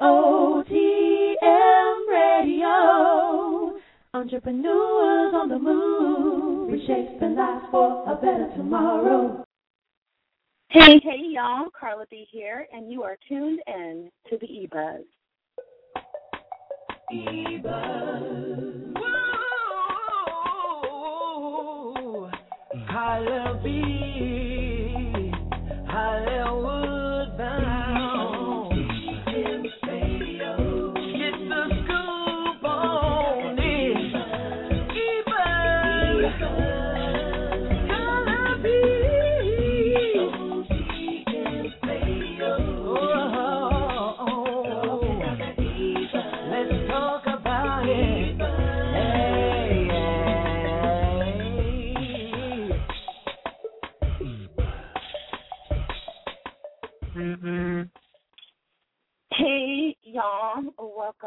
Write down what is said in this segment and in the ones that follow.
EOTM Radio. Entrepreneurs on the move, reshaping lives for a better tomorrow. Hey, hey, y'all. Carla B here, and you are tuned in to the eBuzz. eBuzz. Whoa, Carla B,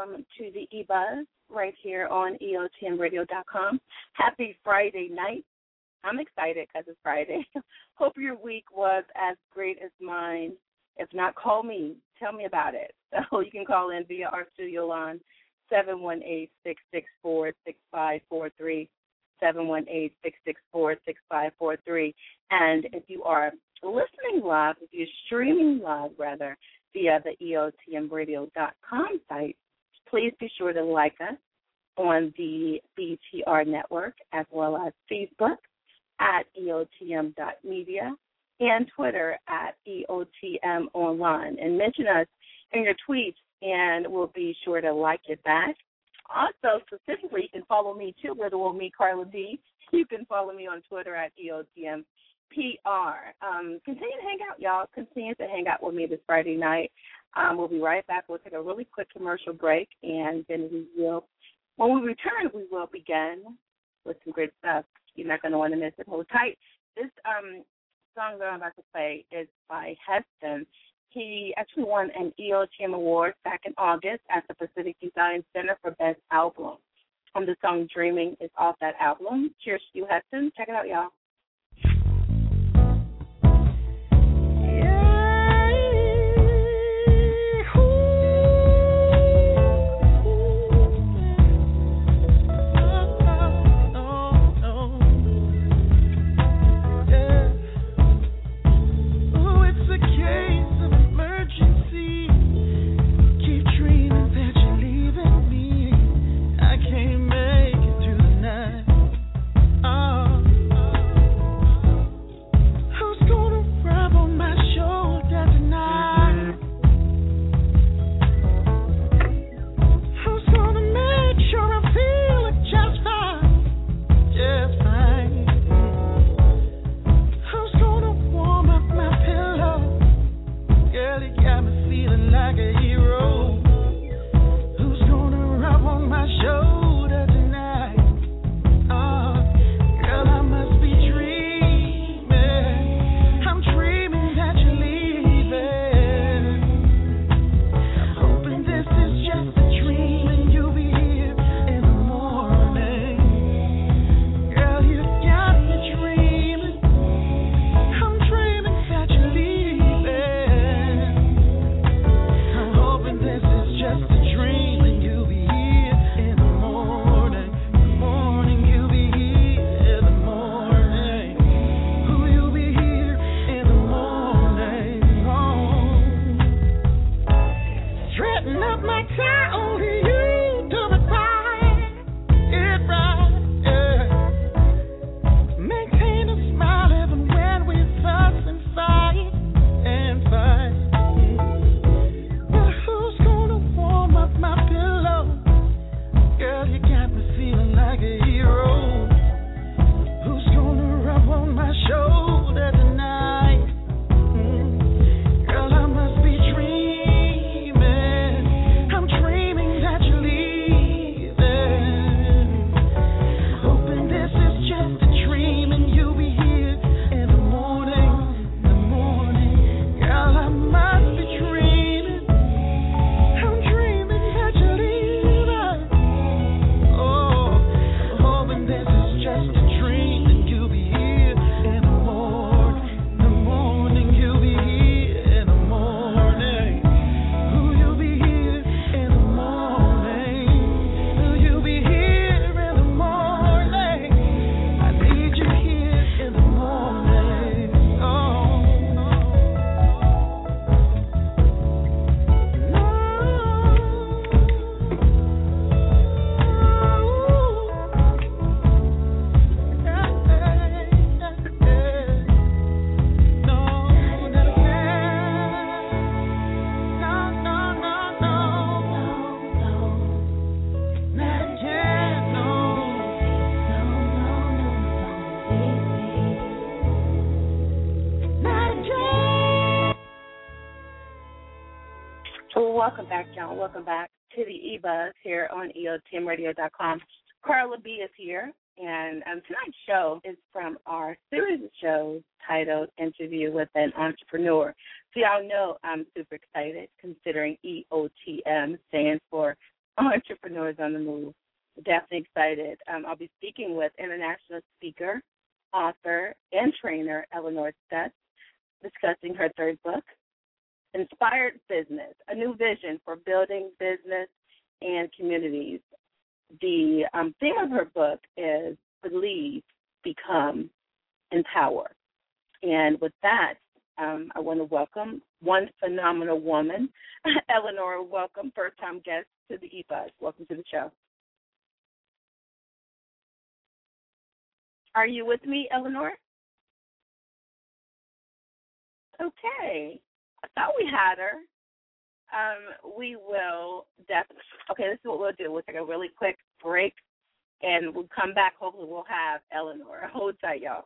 Welcome to the eBuzz right here on EOTMRadio.com. Happy Friday night. I'm excited because it's Friday. Hope your week was as great as mine. If not, call me. Tell me about it. So you can call in via our studio line, 718-664-6543, 718-664-6543. And if you are listening live, if you're streaming live, rather, via the EOTMRadio.com site, please be sure to like us on the BTR network as well as Facebook at EOTM.media and Twitter at EOTM online. And mention us in your tweets and we'll be sure to like it back. Also, specifically, you can follow me too, little old me, Carla B. You can follow me on Twitter at EOTM PR. Um, continue to hang out, y'all. Continue to hang out with me this Friday night. Um, we'll be right back. We'll take a really quick commercial break, and then we will, when we return, we will begin with some great stuff. You're not going to want to miss it. Hold tight. This um, song that I'm about to play is by Heston. He actually won an EOTM award back in August at the Pacific Design Center for Best Album. And the song Dreaming is off that album. Cheers to you, Heston. Check it out, y'all. Welcome back, to the eBuzz here on EOTMRadio.com. Carla B is here, and um, tonight's show is from our series of shows titled Interview with an Entrepreneur. So, y'all know I'm super excited considering EOTM stands for Entrepreneurs on the Move. Definitely excited. Um, I'll be speaking with international speaker, author, and trainer Elinor Stutz, discussing her third book, Inspired Business, a new vision for building business and communities. The um, theme of her book is Believe, Become, Empower. And with that, um, I want to welcome one phenomenal woman, Elinor. Welcome, first time guest to the eBuzz. Welcome to the show. Are you with me, Elinor? Okay. I thought we had her. Um, we will definitely. Okay, this is what we'll do. We'll take a really quick break, and we'll come back. Hopefully, we'll have Elinor. Hold tight, y'all.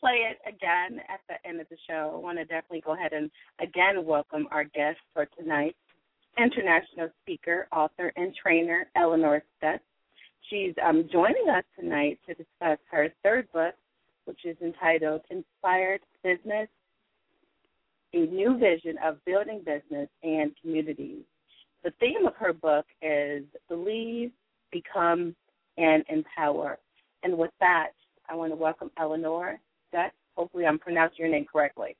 Play it again at the end of the show. I want to definitely go ahead and again welcome our guest for tonight, international speaker, author, and trainer Elinor Stutz. She's um, joining us tonight to discuss her third book, which is entitled Inspired Business a new vision of building business and communities. The theme of her book is Believe, Become, and Empower. And with that, I want to welcome Elinor Stutz. Hopefully, I'm pronouncing your name correctly.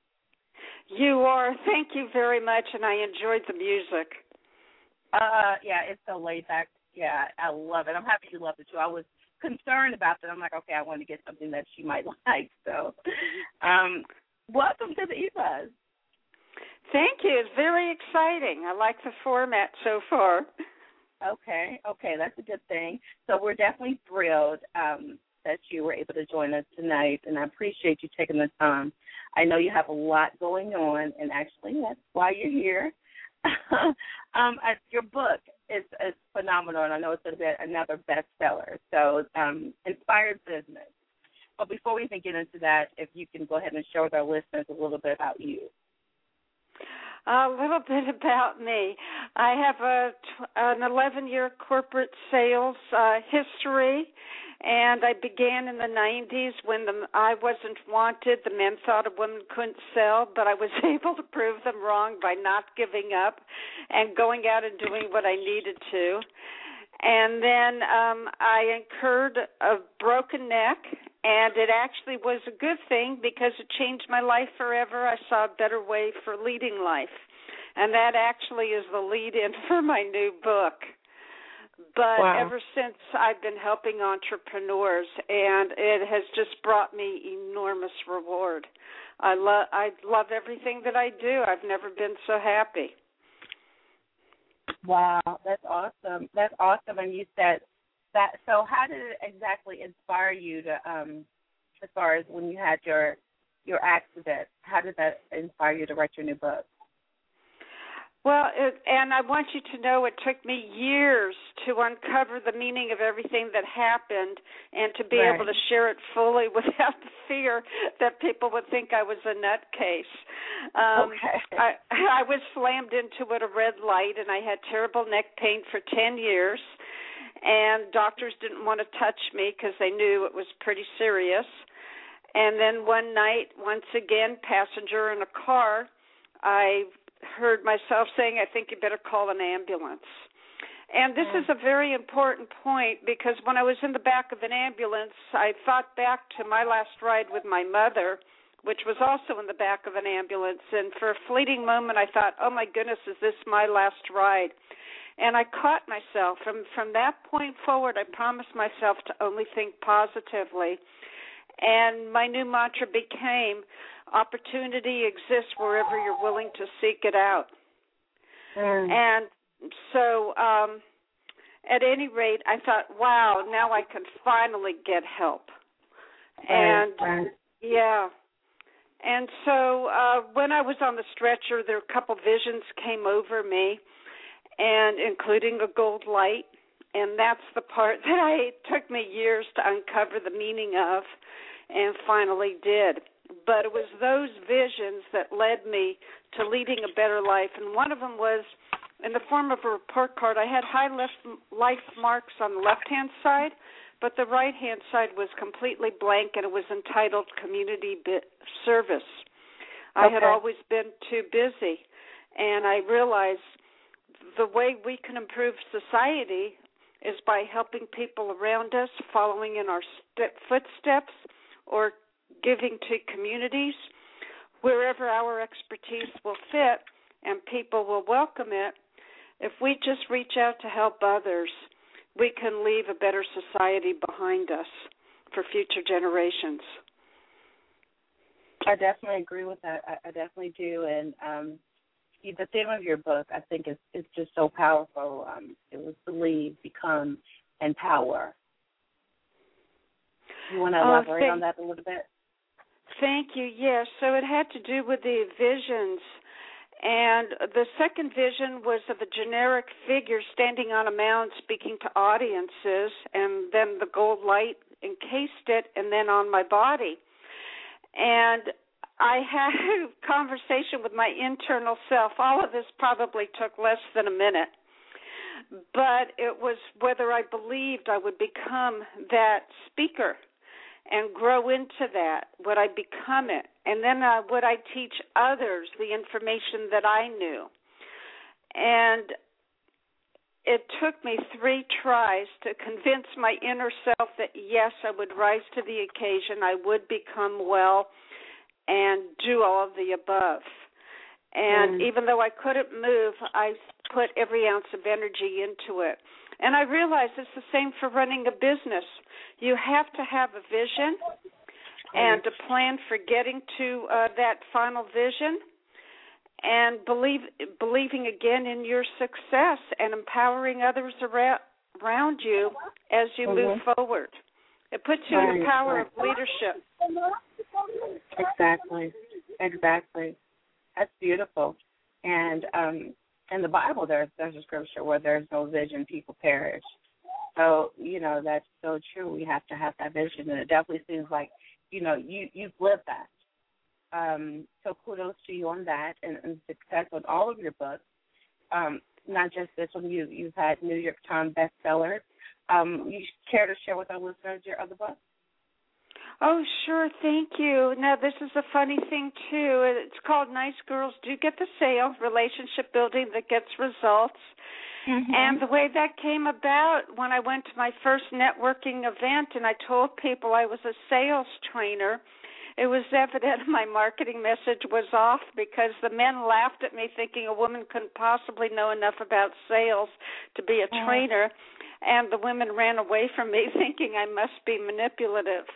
You are. Thank you very much, and I enjoyed the music. Uh, yeah, it's so laid back. Yeah, I love it. I'm happy you love it too. I was concerned about that. I'm like, okay, I want to get something that she might like. So, um, welcome to the eBuzz. Thank you. It's very exciting. I like the format so far. Okay, okay, that's a good thing. So we're definitely thrilled um, that you were able to join us tonight, and I appreciate you taking the time. I know you have a lot going on, and actually, that's why you're here. Um, your book is is phenomenal, and I know it's be another bestseller. So, um, inspired business. But before we even get into that, if you can go ahead and share with our listeners a little bit about you. A little bit about me. I have a an 11 year corporate sales uh, history, and I began in the 90s when the I wasn't wanted. The men thought a woman couldn't sell, but I was able to prove them wrong by not giving up and going out and doing what I needed to. And then um I incurred a broken neck and it actually was a good thing because it changed my life forever. I saw a better way for leading life. And that actually is the lead in for my new book. But wow. ever since I've been helping entrepreneurs and it has just brought me enormous reward. I love I love everything that I do. I've never been so happy. Wow, that's awesome. That's awesome. And you said that. So, how did it exactly inspire you to, um, as far as when you had your your accident? How did that inspire you to write your new book? Well, it, and I want you to know it took me years to uncover the meaning of everything that happened and to be right. able to share it fully without the fear that people would think I was a nutcase. Um, okay. I, I was slammed into at a red light, and I had terrible neck pain for 10 years and doctors didn't want to touch me because they knew it was pretty serious. And then one night, once again, passenger in a car, I heard myself saying, "I think you better call an ambulance." And this is a very important point because when I was in the back of an ambulance, I thought back to my last ride with my mother, which was also in the back of an ambulance. And for a fleeting moment, I thought, oh my goodness, is this my last ride? and I caught myself from from that point forward I promised myself to only think positively and my new mantra became opportunity exists wherever you're willing to seek it out mm. and so um at any rate I thought wow now I can finally get help and right. yeah and so uh when I was on the stretcher there a couple visions came over me and including a gold light. And that's the part that I took me years to uncover the meaning of and finally did. But it was those visions that led me to leading a better life. And one of them was in the form of a report card. I had high left life marks on the left hand side, but the right hand side was completely blank and it was entitled Community Service. I okay. had always been too busy. And I realized the way we can improve society is by helping people around us, following in our step, footsteps, or giving to communities wherever our expertise will fit and people will welcome it. If we just reach out to help others, we can leave a better society behind us for future generations. I definitely agree with that. I, I definitely do, and um, the theme of your book, I think, is is just so powerful. Um, it was believe, become, and power. You want to oh, elaborate thank, on that a little bit? Thank you. Yes. So it had to do with the visions. And the second vision was of a generic figure standing on a mound speaking to audiences, and then the gold light encased it, and then on my body. And I had a conversation with my internal self. All of this probably took less than a minute. But it was whether I believed I would become that speaker and grow into that. Would I become it? And then uh, would I teach others the information that I knew? And it took me three tries to convince my inner self that yes, I would rise to the occasion, I would become well and do all of the above. And mm. even though I couldn't move, I put every ounce of energy into it. And I realize it's the same for running a business. You have to have a vision and a plan for getting to uh, that final vision and believe believing again in your success and empowering others around, around you as you mm-hmm. move forward. It puts you right. in the power of leadership. Exactly. Exactly. That's beautiful. And um in the Bible, there's there's a scripture where there's no vision, people perish. So you know that's so true. We have to have that vision, and it definitely seems like you know you you've lived that. Um, so kudos to you on that, and, and success on all of your books. Um, not just this one. You you've had New York Times bestsellers. Um, you care to share with our listeners your other books? Oh, sure. Thank you. Now, this is a funny thing, too. It's called Nice Girls Do Get the Sale Relationship Building That Gets Results. Mm-hmm. And the way that came about when I went to my first networking event and I told people I was a sales trainer, it was evident my marketing message was off because the men laughed at me thinking a woman couldn't possibly know enough about sales to be a trainer. And the women ran away from me thinking I must be manipulative.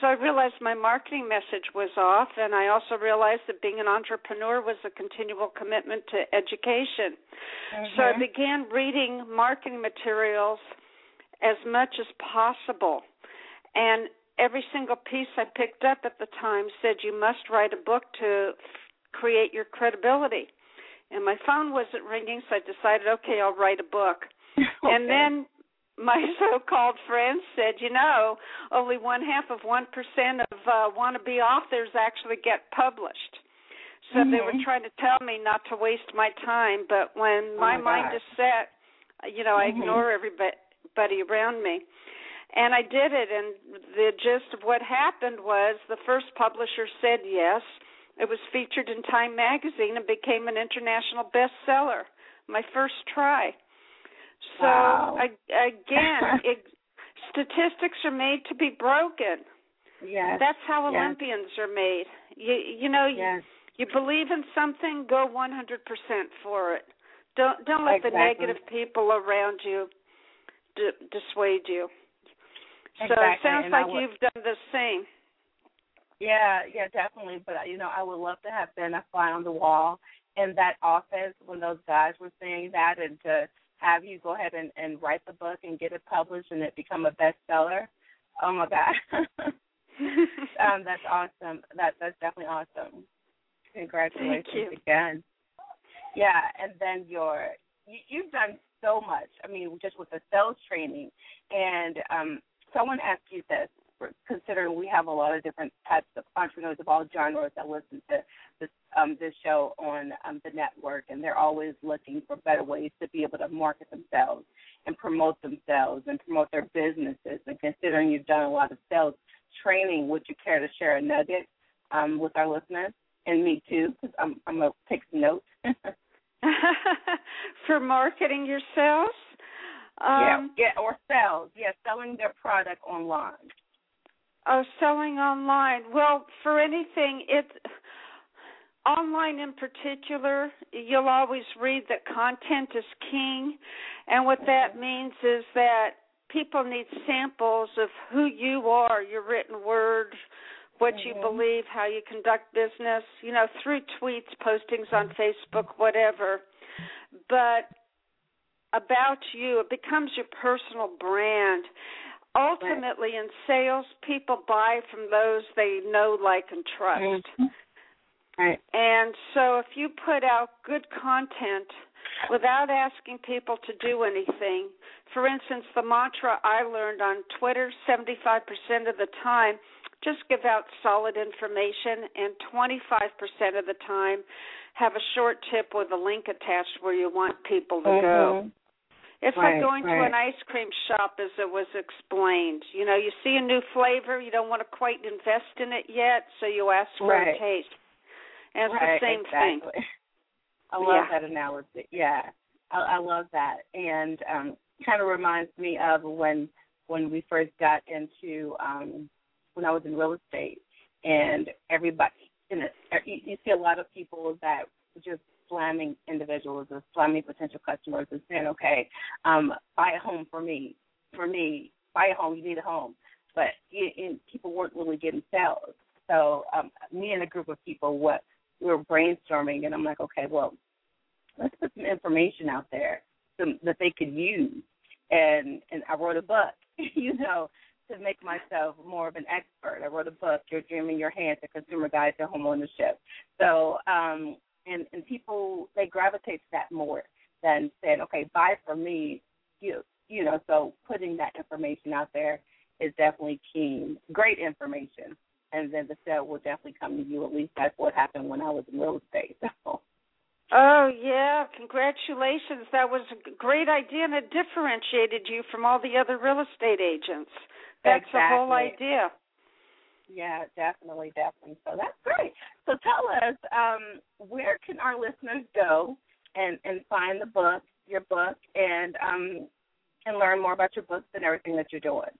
So I realized my marketing message was off, and I also realized that being an entrepreneur was a continual commitment to education. So I Mhm. began reading marketing materials as much as possible. And every single piece I picked up at the time said you must write a book to create your credibility. And my phone wasn't ringing, so I decided, okay, I'll write a book. Okay. And then my so-called friends said, you know, only one half of one percent of uh, wannabe authors actually get published. So they were Mhm. trying to tell me not to waste my time, but when Oh my, my mind is set, you know, I Mhm. ignore everybody around me. And I did it, and the gist of what happened was the first publisher said yes. It was featured in Time magazine and became an international bestseller. My first try. So Wow. I, again, it, statistics are made to be broken. yes. That's how yes. Olympians are made. You you know you, Yes. you believe in something, go 100% for it. Don't don't let the negative people around you d- dissuade you. So it sounds and like would- you've done the same. Yeah, yeah, definitely. But you know, I would love to have been a fly on the wall in that office when those guys were saying that, and to have you go ahead and, and write the book and get it published and it become a bestseller. Oh my God, um, that's awesome. That that's definitely awesome. Congratulations again. Yeah, and then your you, you've done so much. I mean, just with the sales training, and um, someone asked you this, considering we have a lot of different types of entrepreneurs of all genres that listen to this um, this show on um, the network, and they're always looking for better ways to be able to market themselves and promote themselves and promote their businesses. And considering you've done a lot of sales training, would you care to share a nugget um, with our listeners and me too? Because I'm I'm gonna take some notes. For marketing yourselves? yeah, Um, yeah, or sales. Yeah, selling their product online. Oh, selling online. Well, for anything, it online in particular, you'll always read that content is king, and what that means is that people need samples of who you are, your written word, what you Mhm. believe, how you conduct business, you know, through tweets, postings on Facebook, whatever. But about you, it becomes your personal brand. Ultimately, in sales, people buy from those they know, like, and trust. Mhm. Right. And so, if you put out good content without asking people to do anything, for instance, the mantra I learned on Twitter 75% of the time, just give out solid information, and 25% of the time, have a short tip with a link attached where you want people to go. It's Right, like going to an ice cream shop, as it was explained. You know, you see a new flavor, you don't want to quite invest in it yet, so you ask for Right. a taste. And it's right, the same exactly. thing. I love Yeah. that analogy. Yeah, I, I love that, and um, kind of reminds me of when when we first got into um, when I was in real estate, and everybody, in it, you, you see a lot of people that slamming individuals or slamming potential customers and saying, okay, um, buy a home for me, for me, buy a home, you need a home, but and people weren't really getting sales. So um, me and a group of people, what we were brainstorming, and I'm like, okay, well, let's put some information out there some, that they could use. And and I wrote a book, you know, to make myself more of an expert. I wrote a book, Your Dream in Your Hands: A Consumer Guide to Home Ownership. So, um, and and people they gravitate to that more than saying, okay, buy from me. You you know, so putting that information out there is definitely key. Great information, and then the sale will definitely come to you. At least that's what happened when I was in real estate. So. Oh yeah, congratulations. That was a great idea and it differentiated you from all the other real estate agents. That's exactly. the whole idea. Yeah, definitely, definitely. So that's great. So tell us, um, where can our listeners go and and find the book, your book, and um and learn more about your books and everything that you're doing?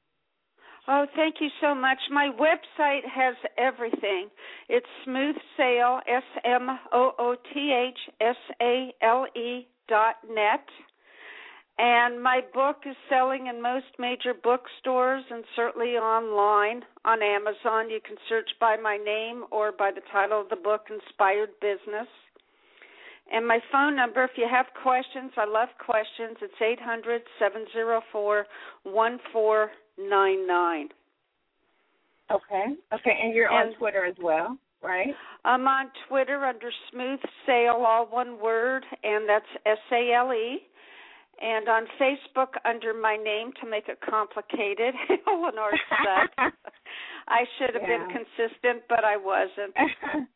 Oh, thank you so much. My website has everything. It's Smooth Sale, S M O O T H S A L E dot net. And my book is selling in most major bookstores and certainly online on Amazon. You can search by my name or by the title of the book, Inspired Business. And my phone number, if you have questions, I love questions. It's eight hundred seven zero four one four nine nine. Okay. Okay, and you're And- on Twitter as well, right? I'm on Twitter under Smooth Sale, all one word, and that's S A L E. And on Facebook under my name to make it complicated, Elinor Sut. I should have been consistent, but I wasn't.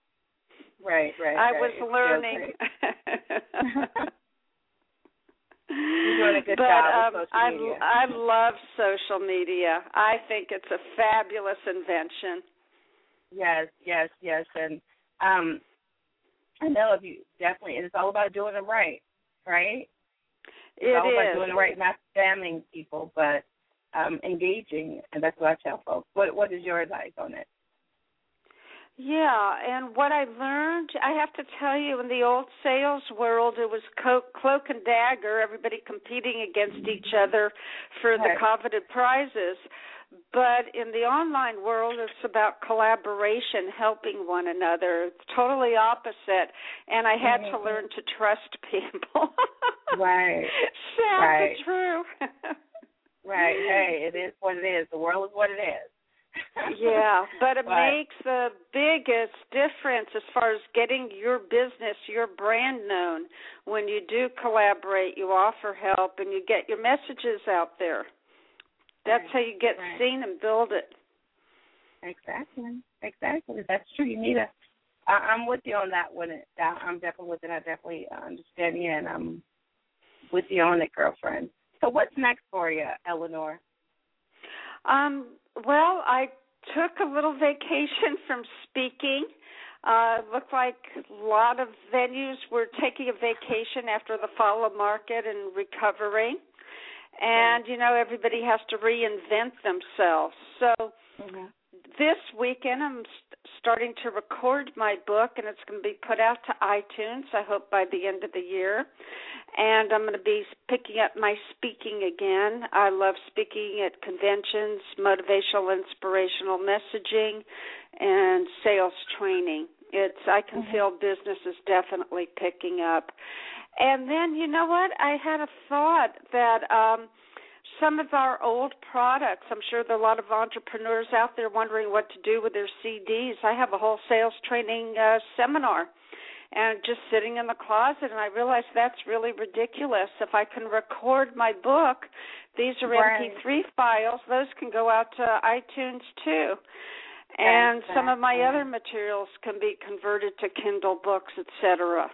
right, right. I right. was learning. You're doing a good but, job um, I. I love social media. I think it's a fabulous invention. Yes, yes, yes, and um, I know if you definitely, and it's all about doing it right, right? It all about is. doing the right, not spamming people, but um, engaging, and that's what I tell folks. What What is your advice on it? Yeah, and what I learned, I have to tell you, in the old sales world, it was co- cloak and dagger, everybody competing against each other for the coveted prizes. But in the online world, it's about collaboration, helping one another. It's totally opposite. And I had to learn to trust people. Right, Sad Right. but true. right. Hey, it is what it is. The world is what it is. yeah, but it But- makes the biggest difference as far as getting your business, your brand known. When you do collaborate, you offer help and you get your messages out there. That's Right, how you get right. seen and build it. Exactly. Exactly. That's true. You need a. I, I'm with you on that one. I'm definitely with it. I definitely understand you, and I'm with you on it, girlfriend. So what's next for you, Elinor? Um, well, I took a little vacation from speaking. Uh, it looked like a lot of venues were taking a vacation after the fall of market and recovering. And, you know, everybody has to reinvent themselves. So Mm-hmm. this weekend I'm st- starting to record my book and it's going to be put out to iTunes, I hope by the end of the year. And I'm going to be picking up my speaking again. I love speaking at conventions, motivational, inspirational messaging, and sales training. It's I can Mhm. feel business is definitely picking up. And then you know what? I had a thought that um some of our old products, I'm sure there are a lot of entrepreneurs out there wondering what to do with their CDs. I have a whole sales training uh, seminar and just sitting in the closet and I realized that's really ridiculous. If I can record my book, these are Right. MP3 files, those can go out to iTunes too. And some of my other materials can be converted to Kindle books, etc.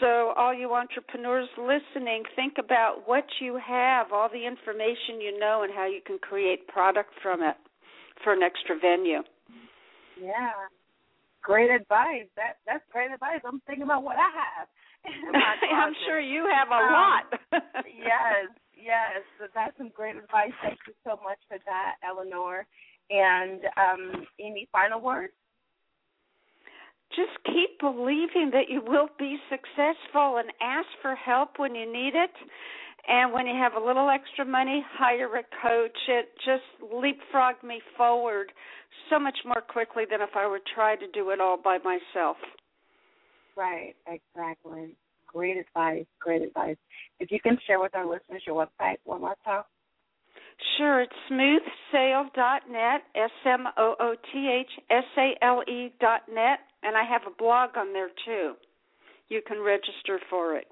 So, all you entrepreneurs listening, think about what you have, all the information you know, and how you can create product from it for an extra venue. Yeah. Great advice. That that's great advice. I'm thinking about what I have. I'm sure you have a Um, lot. yes, yes. So that's some great advice. Thank you so much for that, Elinor. And um, any final words? Just keep believing that you will be successful and ask for help when you need it. And when you have a little extra money, hire a coach. It just leapfrog me forward so much more quickly than if I were trying to do it all by myself. Right, exactly. Great advice. Great advice. If you can share with our listeners your website one more time. Sure, it's smoothsale.net, S M O O T H S A L E dot net, and I have a blog on there too. you can register for it.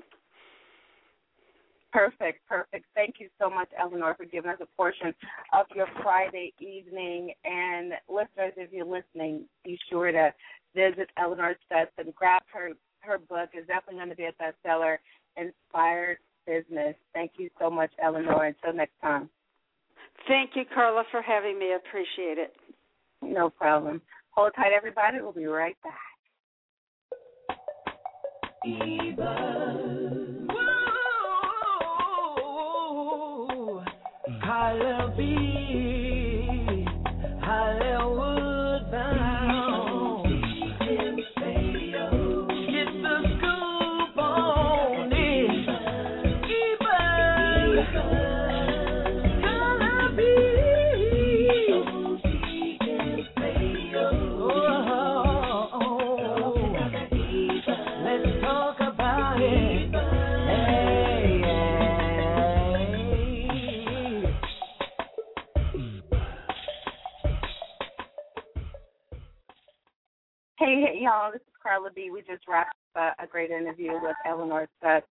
Perfect, perfect. Thank you so much, Elinor, for giving us a portion of your Friday evening. And listeners, if you're listening, be sure to visit Elinor Stutz and grab her her book. is definitely going to be a bestseller. Inspired Business. Thank you so much, Elinor. Until next time. Thank you, Carla, for having me. Appreciate it. No problem. Hold tight, everybody. We'll be right back. Just wrapped a great interview with Elinor Stutz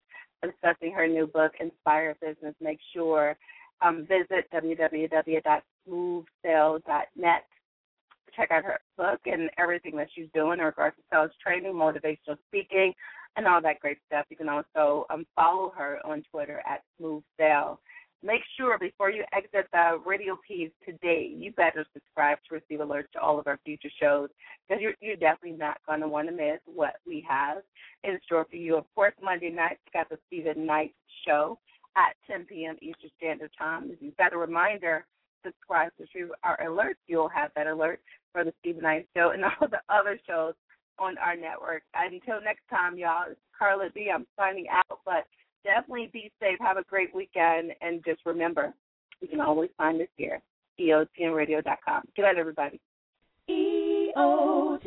discussing her new book, Inspire Business. Make sure um, visit www.smoothsale.net. Check out her book and everything that she's doing in regards to sales training, motivational speaking, and all that great stuff. You can also um, follow her on Twitter at Smooth Sale. Make sure before you exit the radio keys today, you better subscribe to receive alerts to all of our future shows because you're, you're definitely not going to want to miss what we have in store for you. Of course, Monday nights, got the Stephen Knight show at 10 p.m. Eastern Standard Time. If you've got a reminder, subscribe to receive our alerts. You'll have that alert for the Stephen Knight show and all the other shows on our network. Until next time, y'all, it's Carla B. I'm signing out, but definitely be safe. Have a great weekend. And just remember, you can always find us here, EOTMRadio.com. Good night, everybody. EOTM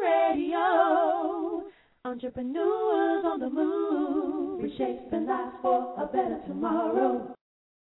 Radio. Entrepreneurs on the move, reshaping lives for a better tomorrow.